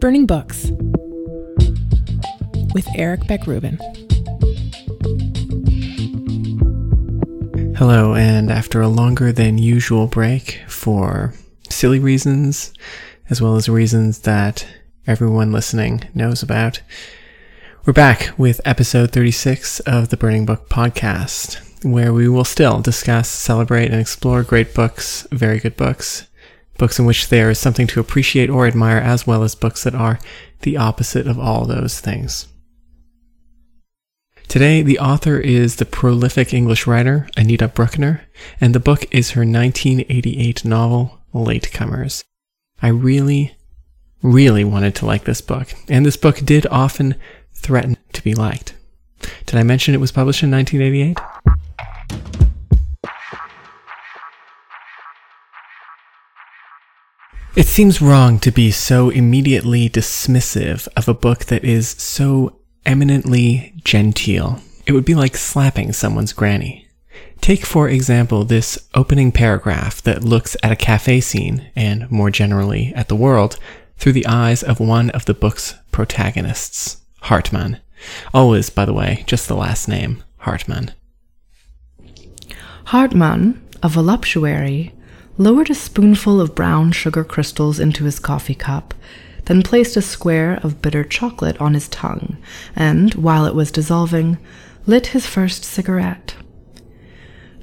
Burning Books with Eric Beck Rubin. Hello, and after a longer than usual break for silly reasons, as well as reasons that everyone listening knows about, we're back with episode 36 of the Burning Book podcast, where we will still discuss, celebrate, and explore great books, very good books, books in which there is something to appreciate or admire, as well as books that are the opposite of all those things. Today, the author is the prolific English writer Anita Brookner, and the book is her 1988 novel, Latecomers. I really, really wanted to like this book, and this book did often threaten to be liked. Did I mention it was published in 1988? It seems wrong to be so immediately dismissive of a book that is so eminently genteel. It would be like slapping someone's granny. Take, for example, this opening paragraph that looks at a cafe scene, and more generally at the world, through the eyes of one of the book's protagonists, Hartmann. Always, by the way, just the last name, Hartmann. Hartmann, a voluptuary, lowered a spoonful of brown sugar crystals into his coffee cup, then placed a square of bitter chocolate on his tongue, and, while it was dissolving, lit his first cigarette.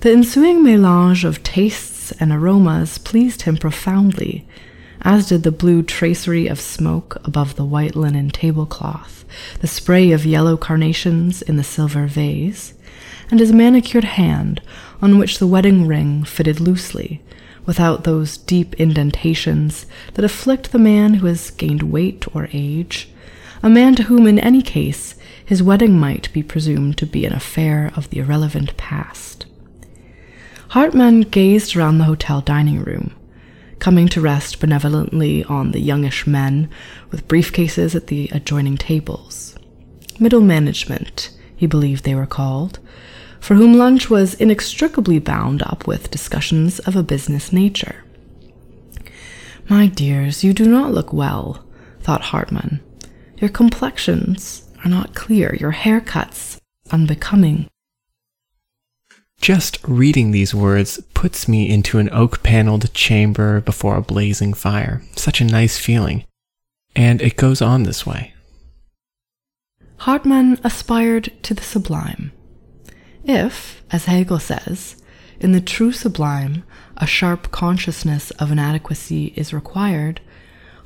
The ensuing melange of tastes and aromas pleased him profoundly, as did the blue tracery of smoke above the white linen tablecloth, the spray of yellow carnations in the silver vase, and his manicured hand on which the wedding ring fitted loosely, without those deep indentations that afflict the man who has gained weight or age, a man to whom, in any case, his wedding might be presumed to be an affair of the irrelevant past. Hartmann gazed around the hotel dining room, coming to rest benevolently on the youngish men with briefcases at the adjoining tables. Middle management, he believed they were called, for whom lunch was inextricably bound up with discussions of a business nature. My dears, you do not look well, thought Hartmann. Your complexions are not clear, your haircuts unbecoming. Just reading these words puts me into an oak paneled chamber before a blazing fire. Such a nice feeling. And it goes on this way. Hartmann aspired to the sublime. If, as Hegel says, in the true sublime, a sharp consciousness of inadequacy is required,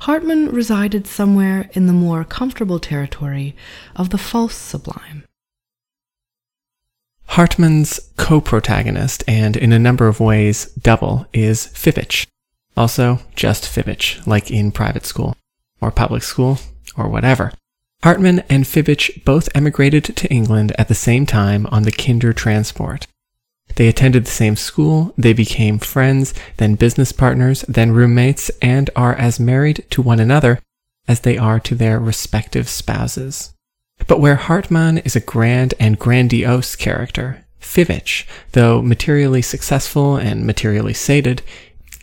Hartmann resided somewhere in the more comfortable territory of the false sublime. Hartmann's co protagonist, and in a number of ways double, is Fibich. Also, just Fibich, like in private school, or public school, or whatever. Hartmann and Fibich both emigrated to England at the same time on the Kindertransport. They attended the same school, they became friends, then business partners, then roommates, and are as married to one another as they are to their respective spouses. But where Hartmann is a grand and grandiose character, Fibich, though materially successful and materially sated,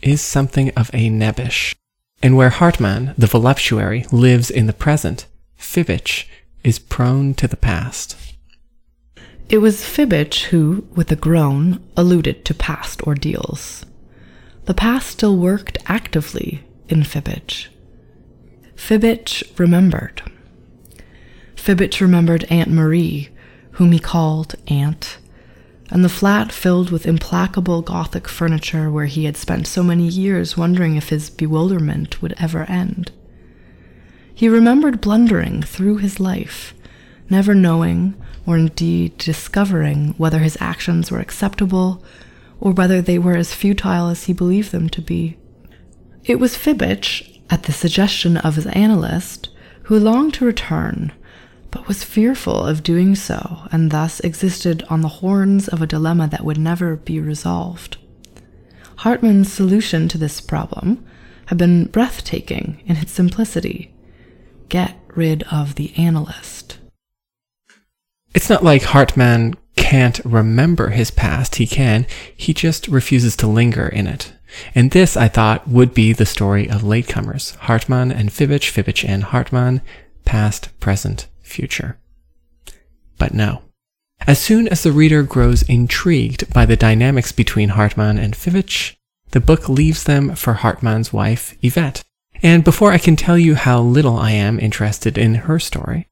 is something of a nebbish. And where Hartmann, the voluptuary, lives in the present, Fibich is prone to the past. It was Fibich who, with a groan, alluded to past ordeals. The past still worked actively in Fibich. Fibich remembered. Fibich remembered Aunt Marie, whom he called Aunt, and the flat filled with implacable Gothic furniture where he had spent so many years wondering if his bewilderment would ever end. He remembered blundering through his life, never knowing or indeed discovering whether his actions were acceptable or whether they were as futile as he believed them to be. It was Fibich, at the suggestion of his analyst, who longed to return, but was fearful of doing so and thus existed on the horns of a dilemma that would never be resolved. Hartmann's solution to this problem had been breathtaking in its simplicity get rid of the analyst. It's not like Hartmann can't remember his past. He can. He just refuses to linger in it. And this, I thought, would be the story of latecomers Hartmann and Fibich, Fibich and Hartmann, past, present, future. But no. As soon as the reader grows intrigued by the dynamics between Hartmann and Fibich, the book leaves them for Hartmann's wife, Yvette. And before I can tell you how little I am interested in her story,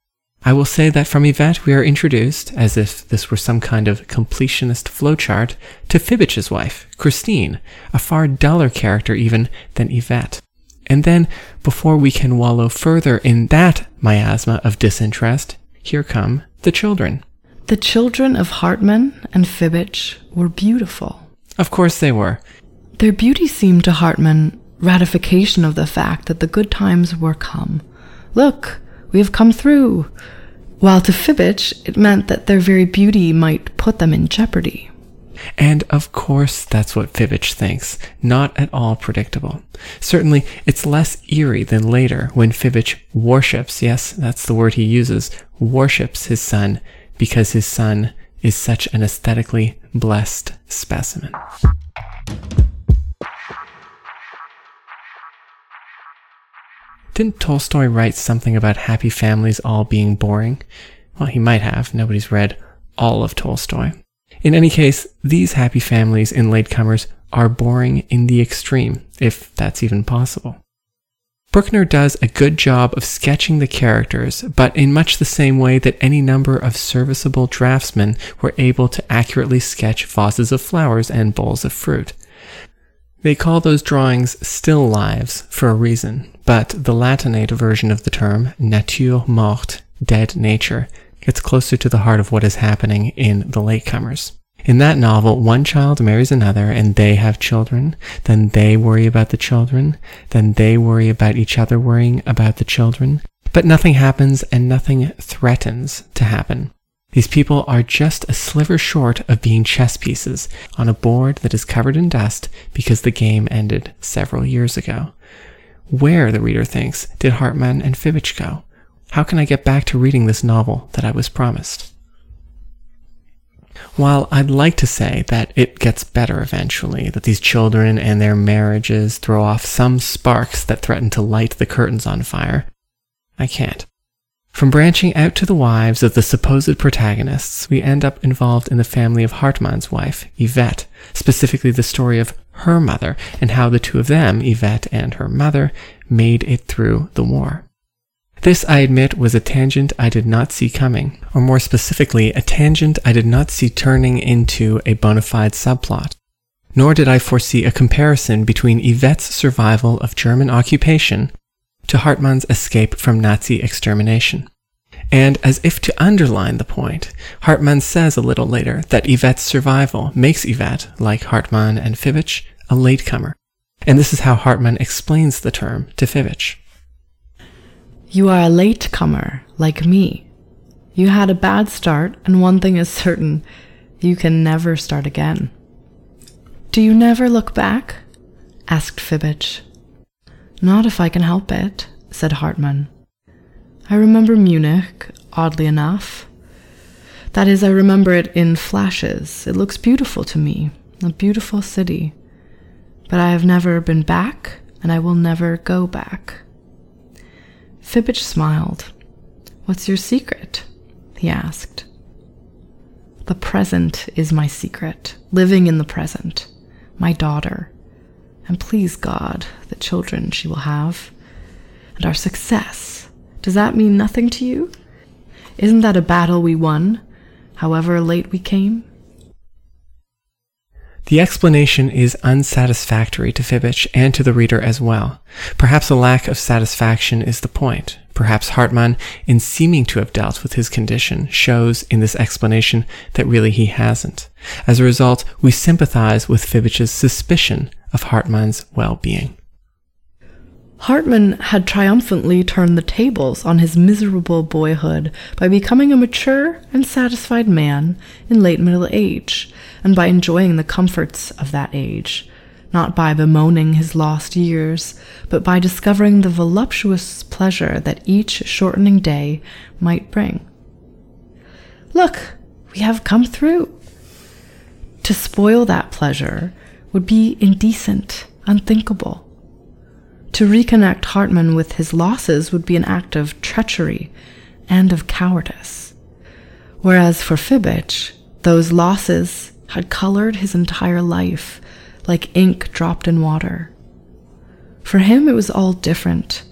I will say that from Yvette we are introduced, as if this were some kind of completionist flowchart, to Fibich's wife, Christine, a far duller character even than Yvette. And then, before we can wallow further in that miasma of disinterest, here come the children. The children of Hartmann and Fibich were beautiful. Of course they were. Their beauty seemed to Hartmann ratification of the fact that the good times were come. Look, we have come through. While to Fibich, it meant that their very beauty might put them in jeopardy. And of course, that's what Fibich thinks. Not at all predictable. Certainly, it's less eerie than later when Fibich worships, yes, that's the word he uses, worships his son because his son is such an aesthetically blessed specimen. Didn't Tolstoy write something about happy families all being boring? Well, he might have. Nobody's read all of Tolstoy. In any case, these happy families in latecomers are boring in the extreme, if that's even possible. Brookner does a good job of sketching the characters, but in much the same way that any number of serviceable draftsmen were able to accurately sketch vases of flowers and bowls of fruit. They call those drawings still lives for a reason, but the Latinate version of the term, nature morte, dead nature, gets closer to the heart of what is happening in the latecomers. In that novel, one child marries another and they have children. Then they worry about the children. Then they worry about each other worrying about the children. But nothing happens and nothing threatens to happen. These people are just a sliver short of being chess pieces on a board that is covered in dust because the game ended several years ago. Where, the reader thinks, did Hartmann and Fibich go? How can I get back to reading this novel that I was promised? While I'd like to say that it gets better eventually, that these children and their marriages throw off some sparks that threaten to light the curtains on fire, I can't. From branching out to the wives of the supposed protagonists, we end up involved in the family of Hartmann's wife, Yvette, specifically the story of her mother and how the two of them, Yvette and her mother, made it through the war. This, I admit, was a tangent I did not see coming, or more specifically, a tangent I did not see turning into a bona fide subplot. Nor did I foresee a comparison between Yvette's survival of German occupation to Hartmann's escape from Nazi extermination. And as if to underline the point, Hartmann says a little later that Yvette's survival makes Yvette, like Hartmann and Fibich, a latecomer. And this is how Hartmann explains the term to Fibich. You are a latecomer, like me. You had a bad start, and one thing is certain you can never start again. Do you never look back? asked Fibich. Not if I can help it, said Hartmann. I remember Munich, oddly enough. That is, I remember it in flashes. It looks beautiful to me, a beautiful city. But I have never been back, and I will never go back. Fibich smiled. What's your secret? he asked. The present is my secret, living in the present. My daughter and please God, the children she will have, and our success. Does that mean nothing to you? Isn't that a battle we won, however late we came? The explanation is unsatisfactory to Fibich and to the reader as well. Perhaps a lack of satisfaction is the point. Perhaps Hartmann, in seeming to have dealt with his condition, shows in this explanation that really he hasn't. As a result, we sympathize with Fibich's suspicion of Hartmann's well-being. Hartmann had triumphantly turned the tables on his miserable boyhood by becoming a mature and satisfied man in late middle age, and by enjoying the comforts of that age, not by bemoaning his lost years, but by discovering the voluptuous pleasure that each shortening day might bring. Look, we have come through. To spoil that pleasure, would be indecent, unthinkable. To reconnect Hartmann with his losses would be an act of treachery and of cowardice. Whereas for Fibich, those losses had colored his entire life like ink dropped in water. For him, it was all different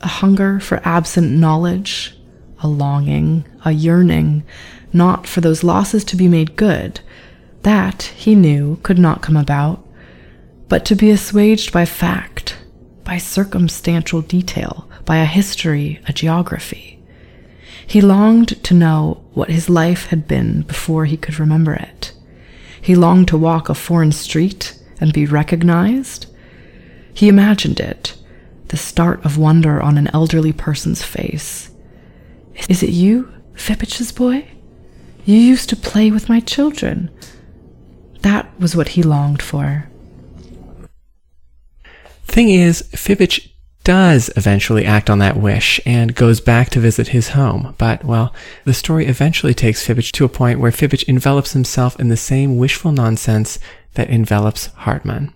a hunger for absent knowledge, a longing, a yearning, not for those losses to be made good. That, he knew, could not come about, but to be assuaged by fact, by circumstantial detail, by a history, a geography. He longed to know what his life had been before he could remember it. He longed to walk a foreign street and be recognized. He imagined it, the start of wonder on an elderly person's face. Is it you, Fibich's boy? You used to play with my children. That was what he longed for. Thing is, Fibich does eventually act on that wish and goes back to visit his home. But, well, the story eventually takes Fibich to a point where Fibich envelops himself in the same wishful nonsense that envelops Hartmann.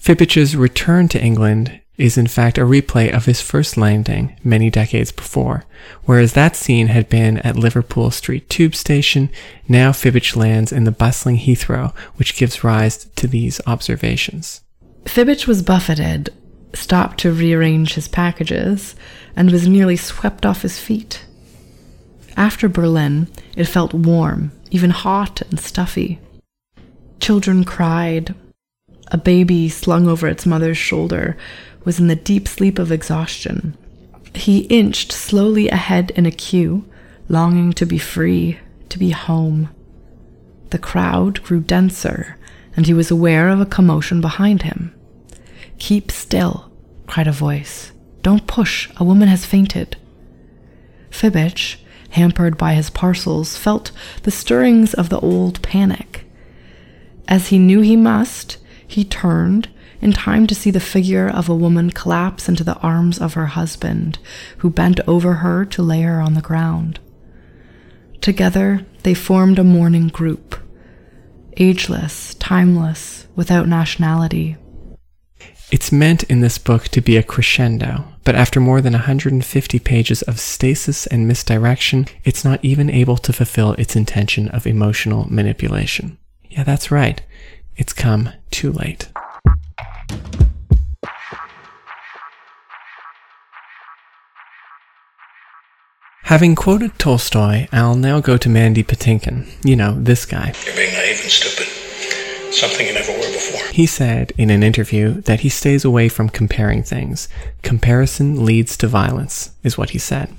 Fibich's return to England is in fact a replay of his first landing many decades before, whereas that scene had been at Liverpool Street Tube Station, now Fibich lands in the bustling Heathrow, which gives rise to these observations. Fibich was buffeted, stopped to rearrange his packages, and was nearly swept off his feet. After Berlin, it felt warm, even hot and stuffy. Children cried. A baby slung over its mother's shoulder was in the deep sleep of exhaustion. He inched slowly ahead in a queue, longing to be free, to be home. The crowd grew denser, and he was aware of a commotion behind him. Keep still, cried a voice. Don't push, a woman has fainted. Fibich, hampered by his parcels, felt the stirrings of the old panic. As he knew he must, he turned in time to see the figure of a woman collapse into the arms of her husband, who bent over her to lay her on the ground. Together, they formed a mourning group, ageless, timeless, without nationality. It's meant in this book to be a crescendo, but after more than 150 pages of stasis and misdirection, it's not even able to fulfill its intention of emotional manipulation. Yeah, that's right. It's come too late. Having quoted Tolstoy, I'll now go to Mandy Patinkin. You know, this guy. You're being naive and stupid. Something you never were before. He said in an interview that he stays away from comparing things. Comparison leads to violence, is what he said.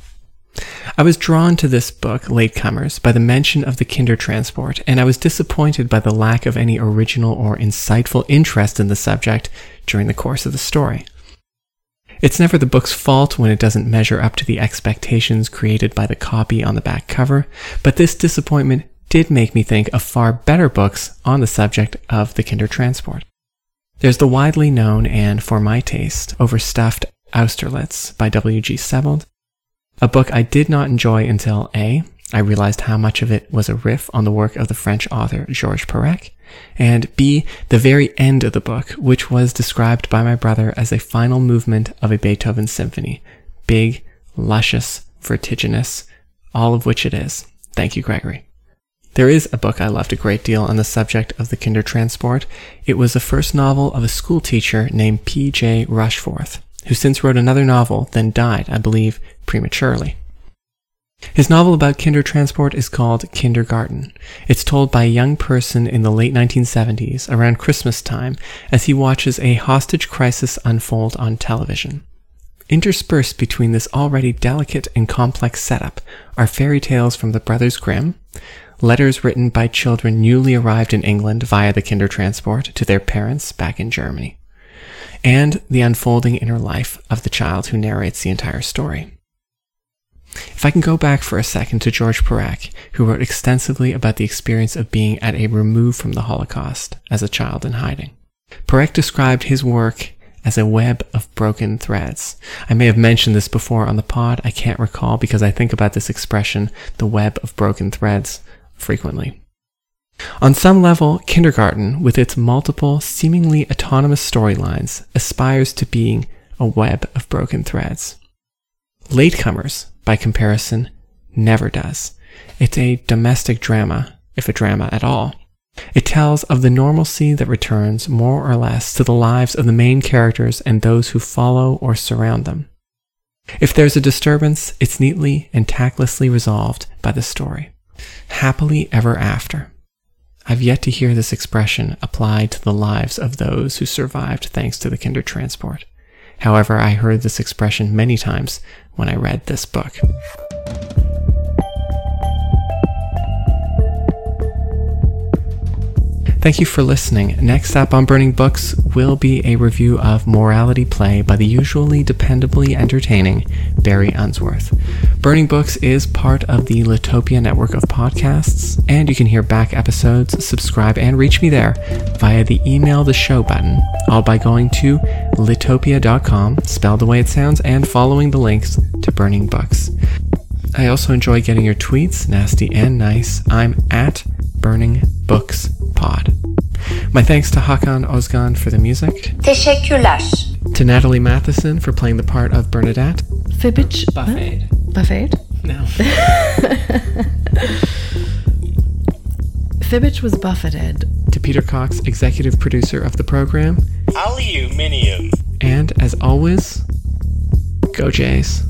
I was drawn to this book, Latecomers, by the mention of the Kindertransport, and I was disappointed by the lack of any original or insightful interest in the subject during the course of the story. It's never the book's fault when it doesn't measure up to the expectations created by the copy on the back cover, but this disappointment did make me think of far better books on the subject of the Kindertransport. There's the widely known and, for my taste, overstuffed Austerlitz by W.G. Sebald, a book I did not enjoy until A. I realized how much of it was a riff on the work of the French author Georges Perec, and B, the very end of the book, which was described by my brother as a final movement of a Beethoven symphony. Big, luscious, vertiginous, all of which it is. Thank you, Gregory. There is a book I loved a great deal on the subject of the Kindertransport. It was the first novel of a schoolteacher named P.J. Rushforth, who since wrote another novel, then died, I believe, prematurely. His novel about Kindertransport is called Kindergarten. It's told by a young person in the late 1970s, around Christmas time, as he watches a hostage crisis unfold on television. Interspersed between this already delicate and complex setup are fairy tales from the Brothers Grimm, letters written by children newly arrived in England via the Kindertransport to their parents back in Germany, and the unfolding inner life of the child who narrates the entire story. If I can go back for a second to George Perec, who wrote extensively about the experience of being at a remove from the Holocaust as a child in hiding. Perec described his work as a web of broken threads. I may have mentioned this before on the pod, I can't recall because I think about this expression, the web of broken threads, frequently. On some level, kindergarten, with its multiple, seemingly autonomous storylines, aspires to being a web of broken threads. Latecomers, by comparison, never does. It's a domestic drama, if a drama at all. It tells of the normalcy that returns more or less to the lives of the main characters and those who follow or surround them. If there's a disturbance, it's neatly and tactlessly resolved by the story. Happily ever after. I've yet to hear this expression applied to the lives of those who survived thanks to the Kindertransport. However, I heard this expression many times when I read this book. Thank you for listening. Next up on Burning Books will be a review of Morality Play by the usually dependably entertaining Barry Unsworth. Burning Books is part of the Litopia network of podcasts, and you can hear back episodes, subscribe, and reach me there via the email the show button, all by going to litopia.com, spelled the way it sounds, and following the links to Burning Books. I also enjoy getting your tweets, nasty and nice. I'm at Burning Books Pod. My thanks to Hakan Ozgan for the music, Teşekkürler. to Natalie Matheson for playing the part of Bernadette. Fibich. Buffet. Buffet? No. Fibich was buffeted. to Peter Cox, executive producer of the program. Aluminium. And as always, go Jays.